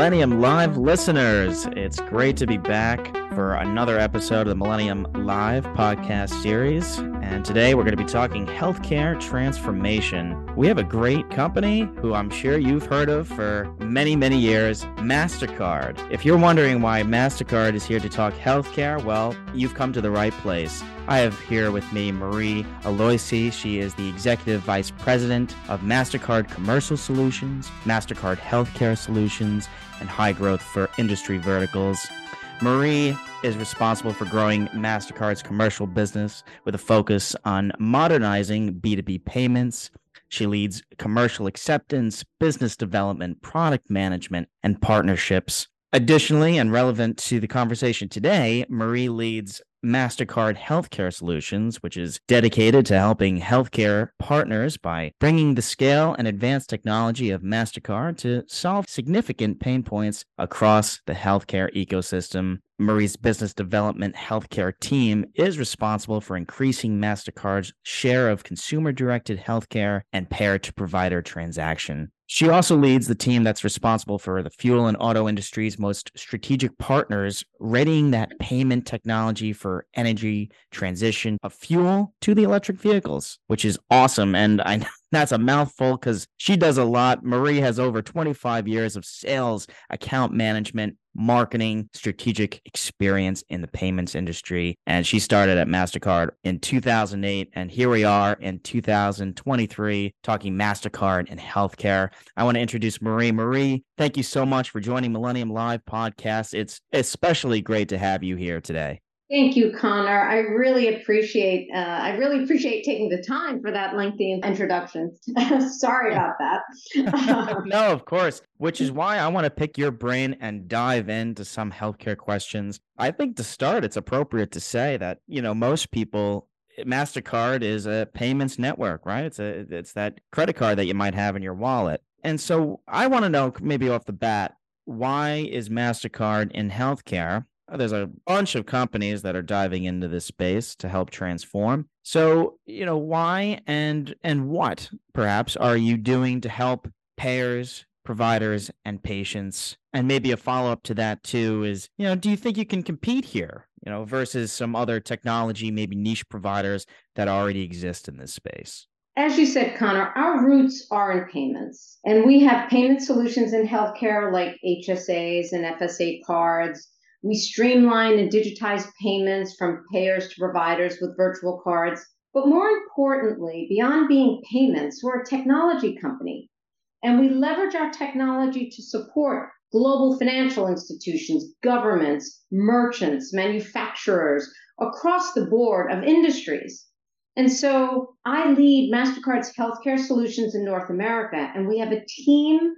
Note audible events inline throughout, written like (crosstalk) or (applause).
Millennium Live listeners. It's great to be back for another episode of the Millennium Live podcast series. And today we're going to be talking healthcare transformation. We have a great company who I'm sure you've heard of for many, many years MasterCard. If you're wondering why MasterCard is here to talk healthcare, well, you've come to the right place. I have here with me Marie Aloisi. She is the Executive Vice President of MasterCard Commercial Solutions, MasterCard Healthcare Solutions, and High Growth for Industry Verticals. Marie is responsible for growing MasterCard's commercial business with a focus on modernizing B2B payments. She leads commercial acceptance, business development, product management, and partnerships. Additionally, and relevant to the conversation today, Marie leads MasterCard Healthcare Solutions, which is dedicated to helping healthcare partners by bringing the scale and advanced technology of MasterCard to solve significant pain points across the healthcare ecosystem. Marie's business development healthcare team is responsible for increasing MasterCard's share of consumer directed healthcare and payer to provider transaction. She also leads the team that's responsible for the fuel and auto industry's most strategic partners, readying that payment technology for energy transition of fuel to the electric vehicles, which is awesome. And I (laughs) that's a mouthful because she does a lot. Marie has over 25 years of sales, account management, marketing, strategic experience in the payments industry. And she started at MasterCard in 2008. And here we are in 2023 talking MasterCard and healthcare. I want to introduce Marie. Marie, thank you so much for joining Millennium Live podcast. It's especially great to have you here today. Thank you, Connor. I really appreciate uh, I really appreciate taking the time for that lengthy introduction. (laughs) Sorry about that. (laughs) no, of course. Which is why I want to pick your brain and dive into some healthcare questions. I think to start, it's appropriate to say that you know most people Mastercard is a payments network, right? It's a it's that credit card that you might have in your wallet. And so I want to know maybe off the bat, why is Mastercard in healthcare? Uh, there's a bunch of companies that are diving into this space to help transform. So, you know, why and and what perhaps are you doing to help payers, providers and patients? And maybe a follow-up to that too is, you know, do you think you can compete here, you know, versus some other technology, maybe niche providers that already exist in this space? As you said, Connor, our roots are in payments. And we have payment solutions in healthcare like HSAs and FSA cards we streamline and digitize payments from payers to providers with virtual cards. But more importantly, beyond being payments, we're a technology company. And we leverage our technology to support global financial institutions, governments, merchants, manufacturers across the board of industries. And so I lead MasterCard's healthcare solutions in North America, and we have a team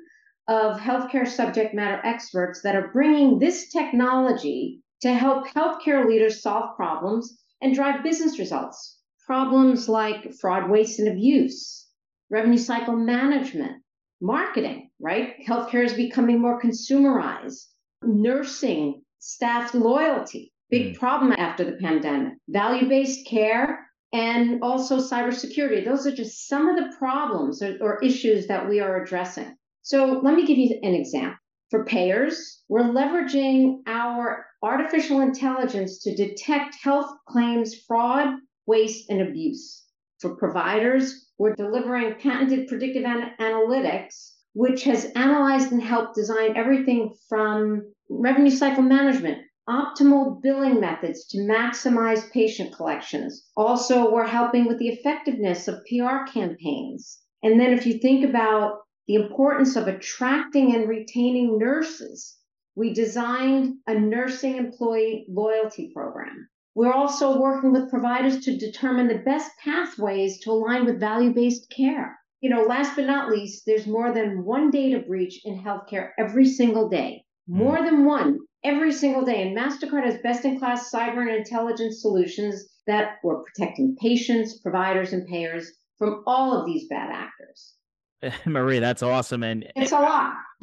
of healthcare subject matter experts that are bringing this technology to help healthcare leaders solve problems and drive business results. Problems like fraud, waste, and abuse, revenue cycle management, marketing, right? Healthcare is becoming more consumerized, nursing, staff loyalty, big mm. problem after the pandemic, value based care, and also cybersecurity. Those are just some of the problems or, or issues that we are addressing. So let me give you an example. For payers, we're leveraging our artificial intelligence to detect health claims fraud, waste, and abuse. For providers, we're delivering patented predictive an- analytics, which has analyzed and helped design everything from revenue cycle management, optimal billing methods to maximize patient collections. Also, we're helping with the effectiveness of PR campaigns. And then if you think about the importance of attracting and retaining nurses, we designed a nursing employee loyalty program. We're also working with providers to determine the best pathways to align with value based care. You know, last but not least, there's more than one data breach in healthcare every single day. Hmm. More than one every single day. And MasterCard has best in class cyber and intelligence solutions that were protecting patients, providers, and payers from all of these bad actors. (laughs) Marie, that's awesome. And it's a lot. (laughs)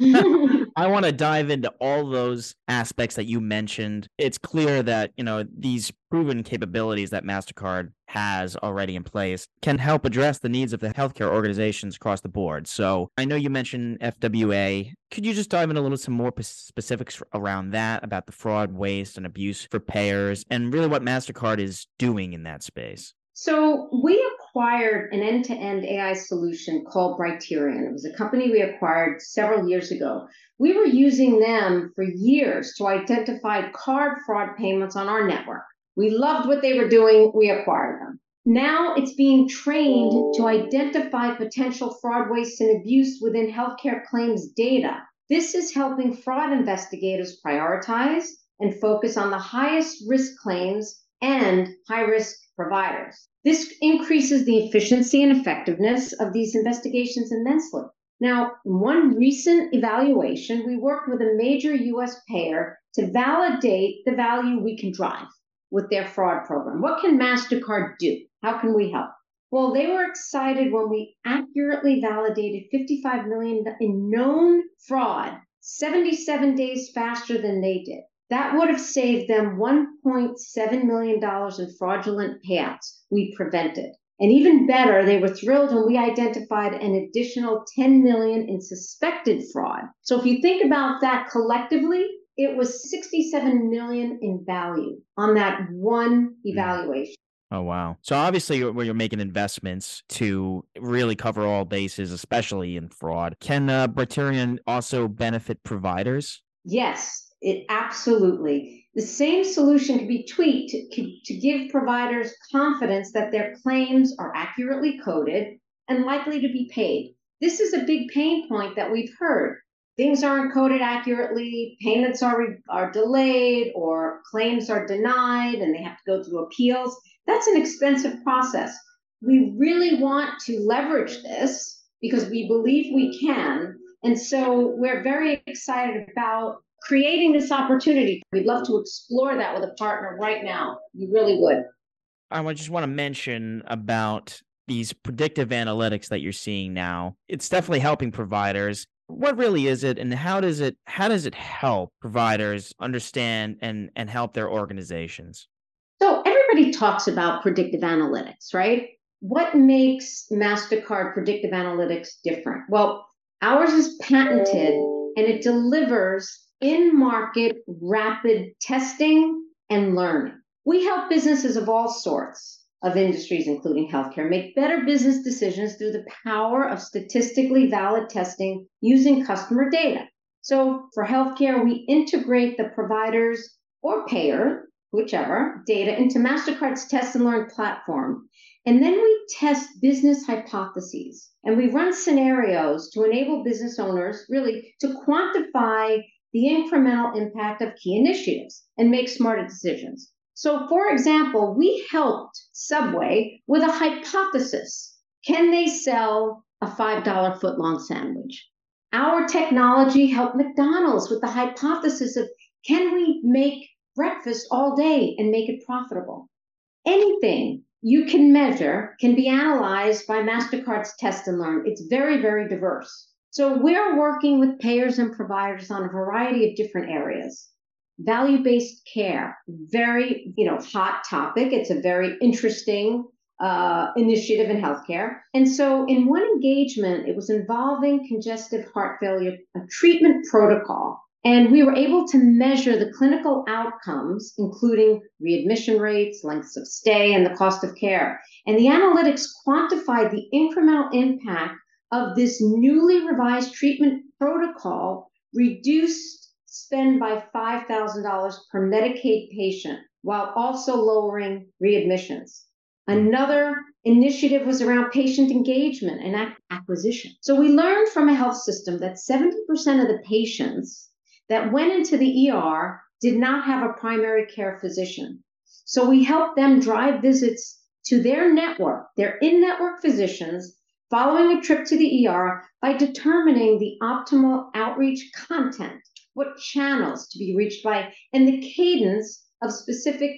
I want to dive into all those aspects that you mentioned. It's clear that, you know, these proven capabilities that MasterCard has already in place can help address the needs of the healthcare organizations across the board. So I know you mentioned FWA. Could you just dive in a little some more specifics around that, about the fraud, waste, and abuse for payers, and really what MasterCard is doing in that space? So we acquired an end-to-end AI solution called Brighterion. It was a company we acquired several years ago. We were using them for years to identify card fraud payments on our network. We loved what they were doing. We acquired them. Now it's being trained to identify potential fraud, waste, and abuse within healthcare claims data. This is helping fraud investigators prioritize and focus on the highest risk claims and high risk providers. This increases the efficiency and effectiveness of these investigations immensely. Now, one recent evaluation, we worked with a major US payer to validate the value we can drive with their fraud program. What can MasterCard do? How can we help? Well, they were excited when we accurately validated 55 million in known fraud 77 days faster than they did. That would have saved them $1.7 million in fraudulent payouts we prevented. And even better, they were thrilled when we identified an additional 10 million in suspected fraud. So if you think about that collectively, it was 67 million in value on that one evaluation. Oh wow! So obviously, you're, you're making investments to really cover all bases, especially in fraud. Can uh, Brighterion also benefit providers? Yes, it absolutely. The same solution can be tweaked to, to give providers confidence that their claims are accurately coded and likely to be paid. This is a big pain point that we've heard. Things aren't coded accurately, payments are, are delayed, or claims are denied and they have to go through appeals. That's an expensive process. We really want to leverage this because we believe we can. And so we're very excited about creating this opportunity. We'd love to explore that with a partner right now. You really would. I just want to mention about these predictive analytics that you're seeing now. It's definitely helping providers. What really is it and how does it how does it help providers understand and and help their organizations? So everybody talks about predictive analytics, right? What makes Mastercard predictive analytics different? Well, ours is patented and it delivers in market rapid testing and learning. We help businesses of all sorts of industries, including healthcare, make better business decisions through the power of statistically valid testing using customer data. So for healthcare, we integrate the providers or payer, whichever, data into MasterCard's test and learn platform. And then we test business hypotheses and we run scenarios to enable business owners really to quantify the incremental impact of key initiatives and make smarter decisions. So, for example, we helped Subway with a hypothesis. Can they sell a $5 footlong sandwich? Our technology helped McDonald's with the hypothesis of can we make breakfast all day and make it profitable? Anything you can measure can be analyzed by MasterCard's test and learn. It's very, very diverse. So we're working with payers and providers on a variety of different areas. Value-based care, very, you know, hot topic. It's a very interesting uh, initiative in healthcare. And so in one engagement, it was involving congestive heart failure, a treatment protocol. And we were able to measure the clinical outcomes, including readmission rates, lengths of stay, and the cost of care. And the analytics quantified the incremental impact of this newly revised treatment protocol reduced spend by $5,000 per Medicaid patient while also lowering readmissions. Another initiative was around patient engagement and acquisition. So we learned from a health system that 70% of the patients that went into the ER did not have a primary care physician. So we helped them drive visits to their network, their in network physicians, following a trip to the ER by determining the optimal outreach content, what channels to be reached by, and the cadence of specific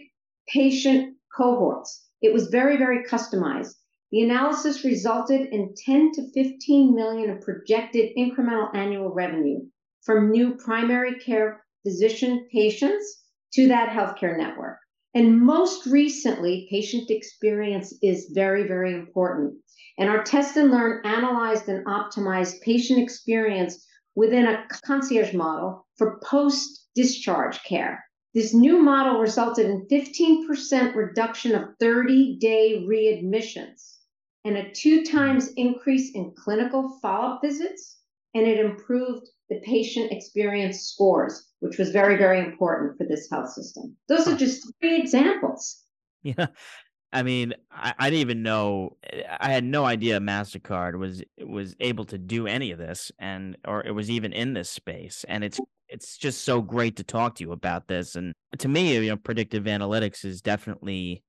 patient cohorts. It was very, very customized. The analysis resulted in 10 to 15 million of projected incremental annual revenue from new primary care physician patients to that healthcare network. And most recently, patient experience is very, very important. And our test and learn analyzed and optimized patient experience within a concierge model for post discharge care. This new model resulted in 15% reduction of 30 day readmissions and a two times increase in clinical follow up visits, and it improved the patient experience scores, which was very, very important for this health system. Those are just three examples. Yeah. I mean, I, I, didn't even know. I had no idea Mastercard was was able to do any of this, and or it was even in this space. And it's it's just so great to talk to you about this. And to me, you know, predictive analytics is definitely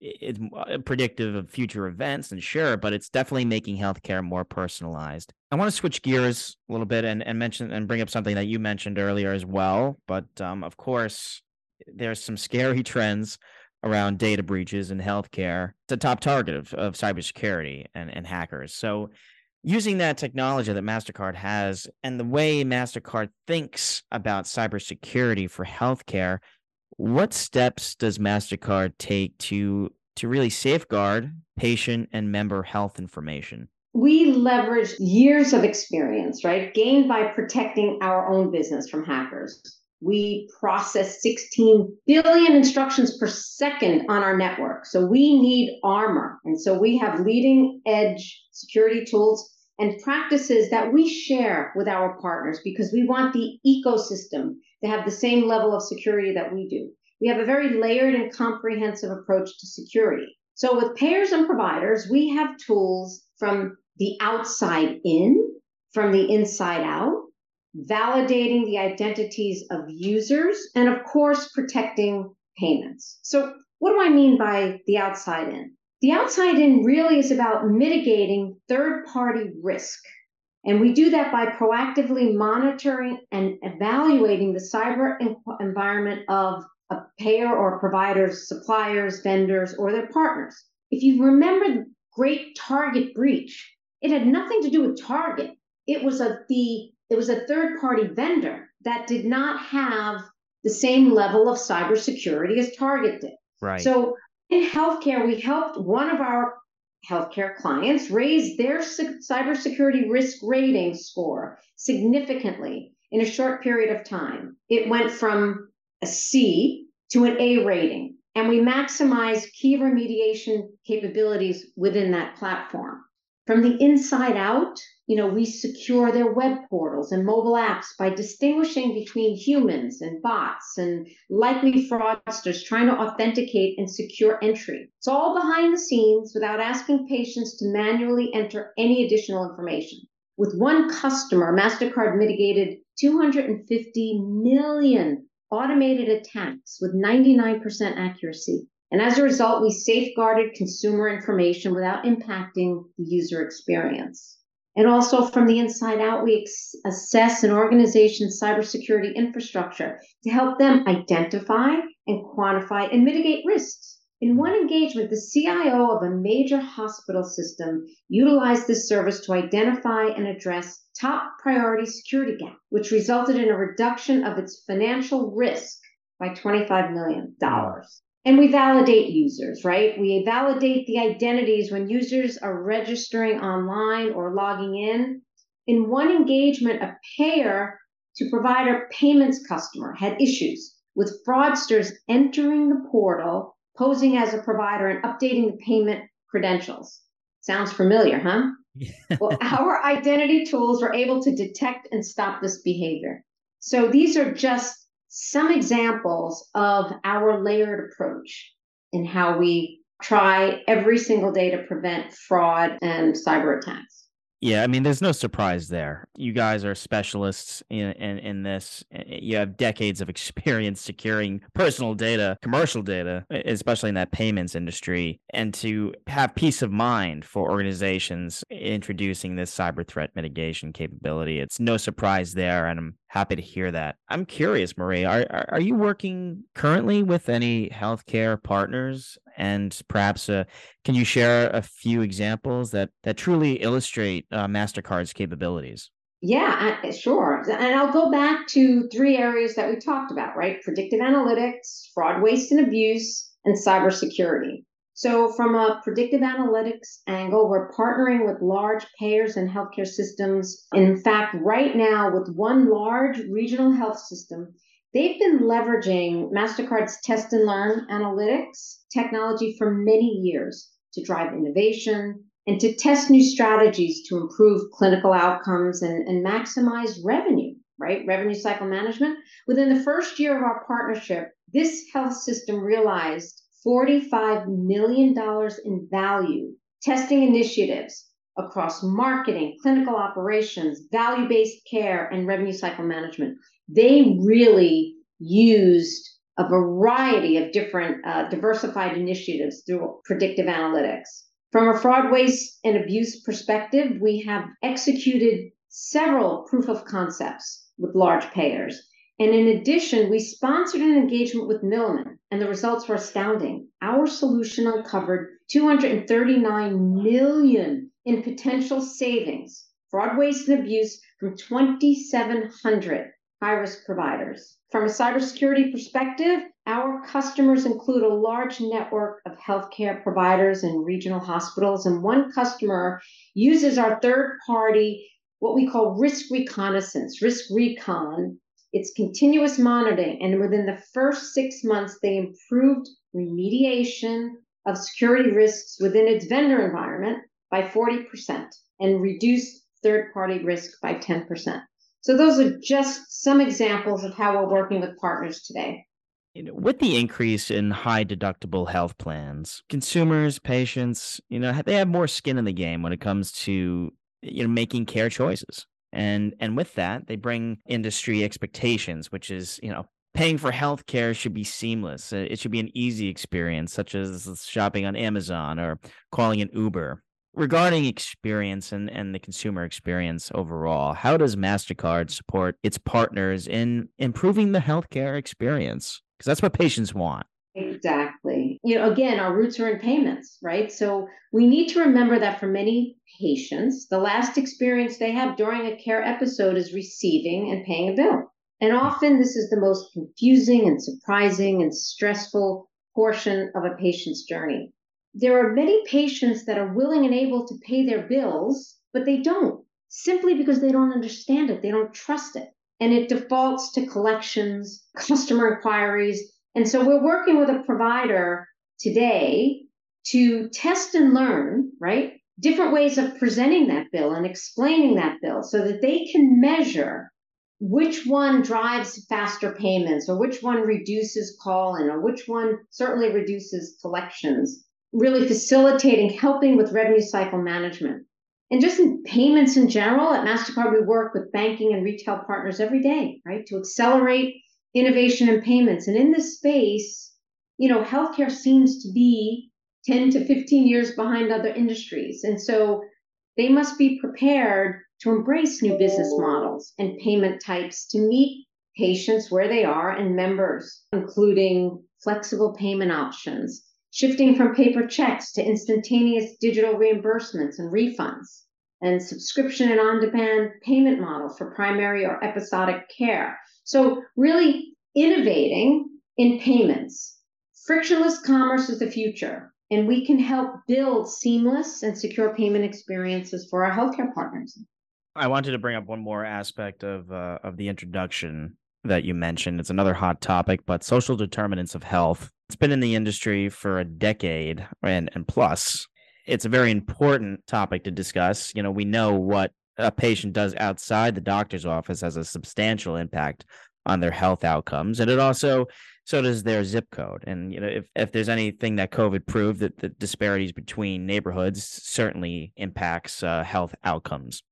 it's uh, predictive of future events and sure but it's definitely making healthcare more personalized. I want to switch gears a little bit and, and mention and bring up something that you mentioned earlier as well but um, of course there's some scary (laughs) trends around data breaches in healthcare. It's a top target of, of cybersecurity and, and hackers. So using that technology that mastercard has and the way mastercard thinks about cybersecurity for healthcare what steps does MasterCard take to to really safeguard patient and member health information? We leverage years of experience, right, gained by protecting our own business from hackers. We process 16 billion instructions per second on our network. So we need armor. And so we have leading edge security tools and practices that we share with our partners because we want the ecosystem to have the same level of security that we do. We have a very layered and comprehensive approach to security. So, with payers and providers, we have tools from the outside in, from the inside out, validating the identities of users, and of course, protecting payments. So, what do I mean by the outside in? The outside in really is about mitigating third party risk. And we do that by proactively monitoring and evaluating the cyber environment of a payer or provider's suppliers, vendors, or their partners. If you remember the great Target breach, it had nothing to do with Target. It was a the it was a third party vendor that did not have the same level of cybersecurity as Target did. Right. So in healthcare, we helped one of our healthcare clients raise their cybersecurity risk rating score significantly in a short period of time. It went from a C to an A rating, and we maximized key remediation capabilities within that platform. From the inside out, you know, we secure their web portals and mobile apps by distinguishing between humans and bots and likely fraudsters trying to authenticate and secure entry. It's all behind the scenes without asking patients to manually enter any additional information. With one customer, MasterCard mitigated 250 million automated attacks with 99% accuracy. And as a result, we safeguarded consumer information without impacting the user experience. And also from the inside out, we assess an organization's cybersecurity infrastructure to help them identify and quantify and mitigate risks. In one engagement, the CIO of a major hospital system utilized this service to identify and address top priority security gap, which resulted in a reduction of its financial risk by $25 million. And we validate users, right? We validate the identities when users are registering online or logging in. In one engagement, a payer to provider payments customer had issues with fraudsters entering the portal posing as a provider and updating the payment credentials. Sounds familiar, huh? (laughs) well, our identity tools were able to detect and stop this behavior. So these are just some examples of our layered approach in how we try every single day to prevent fraud and cyber attacks. Yeah, I mean, there's no surprise there. You guys are specialists in, in, in this. You have decades of experience securing personal data, commercial data, especially in that payments industry. And to have peace of mind for organizations introducing this cyber threat mitigation capability, it's no surprise there. And I'm happy to hear that. I'm curious, Marie, are, are you working currently with any healthcare partners And perhaps, uh, can you share a few examples that that truly illustrate uh, Mastercard's capabilities? Yeah, I, sure. And I'll go back to three areas that we talked about, right? Predictive analytics, fraud, waste, and abuse, and cybersecurity. So, from a predictive analytics angle, we're partnering with large payers and healthcare systems. In fact, right now, with one large regional health system, they've been leveraging MasterCard's test and learn analytics technology for many years to drive innovation and to test new strategies to improve clinical outcomes and, and maximize revenue, right? Revenue cycle management. Within the first year of our partnership, this health system realized $45 million in value testing initiatives across marketing, clinical operations, value based care, and revenue cycle management. They really used a variety of different uh, diversified initiatives through predictive analytics. From a fraud, waste, and abuse perspective, we have executed several proof of concepts with large payers. And in addition, we sponsored an engagement with Milliman, and the results were astounding. Our solution uncovered 239 million in potential savings, fraud, waste, and abuse from 2,700 high risk providers. From a cybersecurity perspective, our customers include a large network of healthcare providers and regional hospitals, and one customer uses our third party, what we call risk reconnaissance, risk recon, it's continuous monitoring, and within the first six months, they improved remediation of security risks within its vendor environment by 40% and reduced third party risk by 10%. So, those are just some examples of how we're working with partners today. With the increase in high deductible health plans, consumers, patients, you know, they have more skin in the game when it comes to you know making care choices. And and with that they bring industry expectations which is you know paying for healthcare should be seamless. It should be an easy experience such as shopping on amazon or calling an uber regarding experience and, and the consumer experience overall how does mastercard support its partners in improving the healthcare experience because that's what patients want Exactly. You know, again, our roots are in payments, right? So we need to remember that for many patients, the last experience they have during a care episode is receiving and paying a bill. And hmm. often this is the most confusing and surprising and stressful portion of a patient's journey. There are many patients that are willing and able to pay their bills, but they don't simply because they don't understand it, they don't trust it. And it defaults to collections, (laughs) customer inquiries, and so we're working with a provider today to test and learn, right? Different ways of presenting that bill and explaining that bill so that they can measure which one drives faster payments or which one reduces call in or which one certainly reduces collections, really facilitating, helping with revenue cycle management. And just in payments in general, at MasterCard, we work with banking and retail partners every day, right, to accelerate innovation and payments. And in this space, you know, healthcare seems to be 10 to 15 years behind other industries. And so they must be prepared to embrace new business models and payment types to meet patients where they are and members, including flexible payment options, shifting from paper checks to instantaneous digital reimbursements and refunds, and subscription and on demand payment model for primary or episodic care. So, really innovating in payments. Frictionless commerce is the future, and we can help build seamless and secure payment experiences for our healthcare partners. I wanted to bring up one more aspect of uh, of the introduction that you mentioned. It's another hot topic, but social determinants of health. It's been in the industry for a decade and and plus. It's a very important topic to discuss. You know, we know what a patient does outside the doctor's office has a substantial impact on their health outcomes and it also so does their zip code and you know if, if there's anything that covid proved that the disparities between neighborhoods certainly impacts uh, health outcomes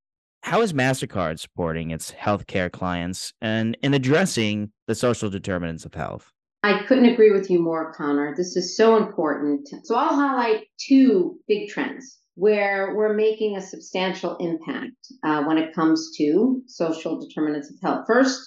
how is mastercard supporting its healthcare clients and in addressing the social determinants of health I couldn't agree with you more, Connor. This is so important. So I'll highlight two big trends where we're making a substantial impact uh, when it comes to social determinants of health. First,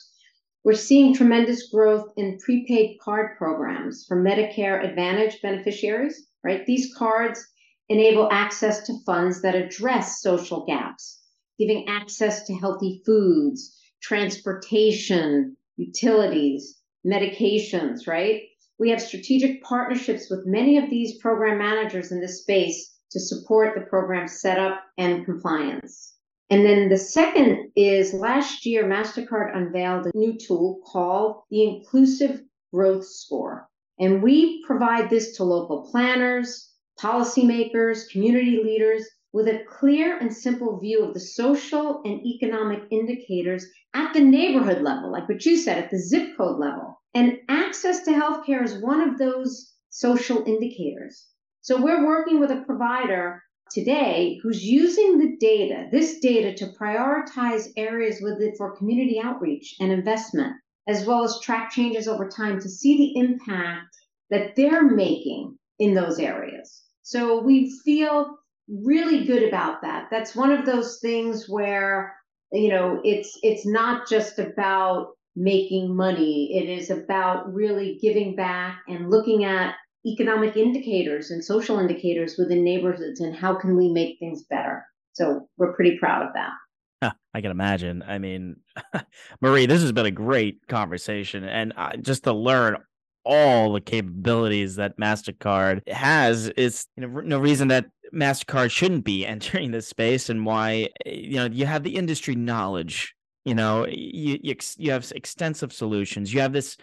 we're seeing tremendous growth in prepaid card programs for Medicare Advantage beneficiaries right? These cards enable access to funds that address social gaps, giving access to healthy foods, transportation, utilities, medications, right? We have strategic partnerships with many of these program managers in this space to support the program setup and compliance. And then the second is last year, MasterCard unveiled a new tool called the Inclusive Growth Score. And we provide this to local planners, policymakers, community leaders with a clear and simple view of the social and economic indicators at the neighborhood level, like what you said, at the zip code level. And access to healthcare is one of those social indicators. So we're working with a provider today who's using the data, this data, to prioritize areas with it for community outreach and investment, as well as track changes over time to see the impact that they're making in those areas. So we feel really good about that. That's one of those things where you know it's it's not just about making money. It is about really giving back and looking at economic indicators and social indicators within neighborhoods and how can we make things better. So we're pretty proud of that. I can imagine. I mean, (laughs) Marie, this has been a great conversation, and uh, just to learn all the capabilities that Mastercard has is you know no reason that Mastercard shouldn't be (laughs) entering this space, and why you know you have the industry knowledge. You know, you you, you have extensive solutions. You have this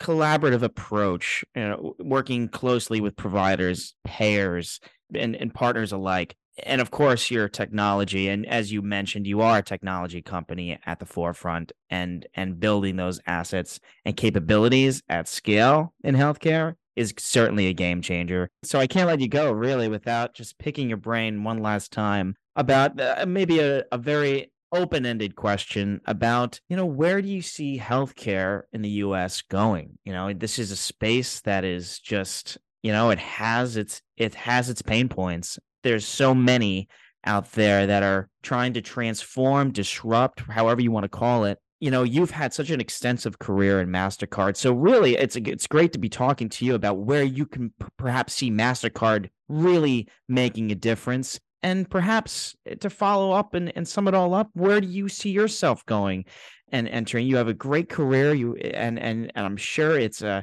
collaborative approach, you know, working closely with providers, payers, and, and partners alike. And of course, your technology. And as you mentioned, you are a technology company at the forefront and and building those assets and capabilities at scale in healthcare is certainly a game changer. So I can't let you go really without just picking your brain one last time about uh, maybe a, a very open-ended question about you know where do you see healthcare in the US going you know this is a space that is just you know it has its it has its pain points there's so many out there that are trying to transform disrupt however you want to call it you know you've had such an extensive career in mastercard so really it's it's great to be talking to you about where you can p- perhaps see mastercard really making a difference and perhaps eh, to follow up and, and sum it all up, where do you see yourself going and entering? You have a great career, you and and, and I'm sure it's a uh,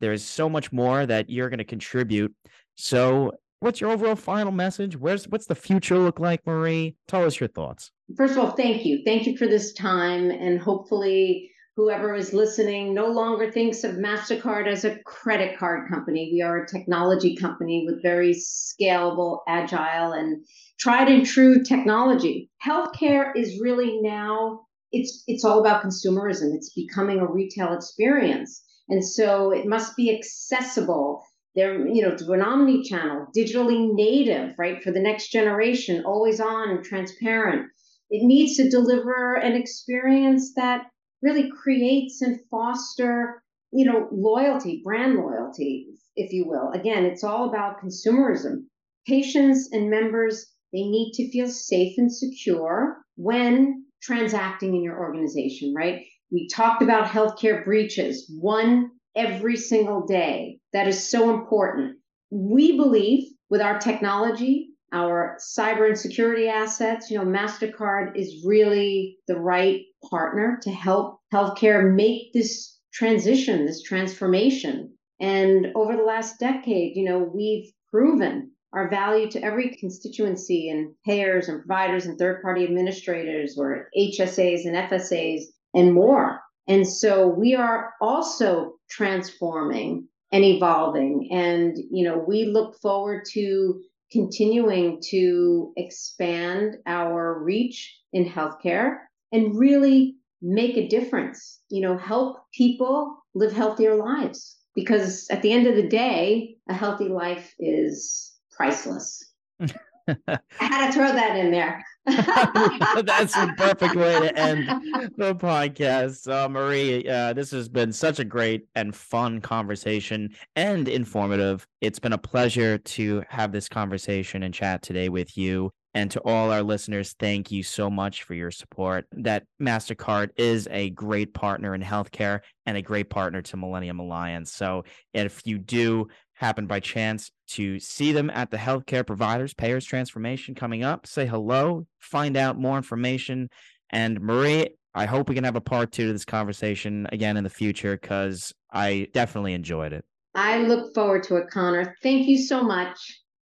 there's so much more that you're going to contribute. So, what's your overall final message? Where's what's the future look like, Marie? Tell us your thoughts. First of all, thank you, thank you for this time, and hopefully whoever is listening no longer thinks of MasterCard as a credit card company. We are a technology company with very scalable, agile, and tried and true technology. Healthcare is really now it's it's all about consumerism. It's becoming a retail experience. And so it must be accessible. There, you know, an omni-channel, digitally native, right? For the next generation, always on and transparent. It needs to deliver an experience that really creates and foster you know loyalty brand loyalty if you will again it's all about consumerism patients and members they need to feel safe and secure when transacting in your organization right we talked about healthcare breaches one every single day that is so important we believe with our technology our cyber and security assets. You know, MasterCard is really the right partner to help healthcare make this transition, this transformation. And over the last decade, you know, we've proven our value to every constituency and payers and providers and third party administrators or HSAs and FSAs and more. And so we are also transforming and evolving. And, you know, we look forward to continuing to expand our reach in healthcare and really make a difference, you know, help people live healthier lives. Because at the end of the day, a healthy life is priceless. (laughs) I had to throw that in there. (laughs) That's the perfect way to end (laughs) the podcast. Uh, Marie, uh, this has been such a great and fun conversation and informative. It's been a pleasure to have this conversation and chat today with you. And to all our listeners, thank you so much for your support. That MasterCard is a great partner in healthcare and a great partner to Millennium Alliance. So if you do happened by chance to see them at the healthcare providers payers transformation coming up, say hello, find out more information. And Marie, I hope we can have a part two to this conversation again in the future because I definitely enjoyed it. I look forward to it, Connor. Thank you so much.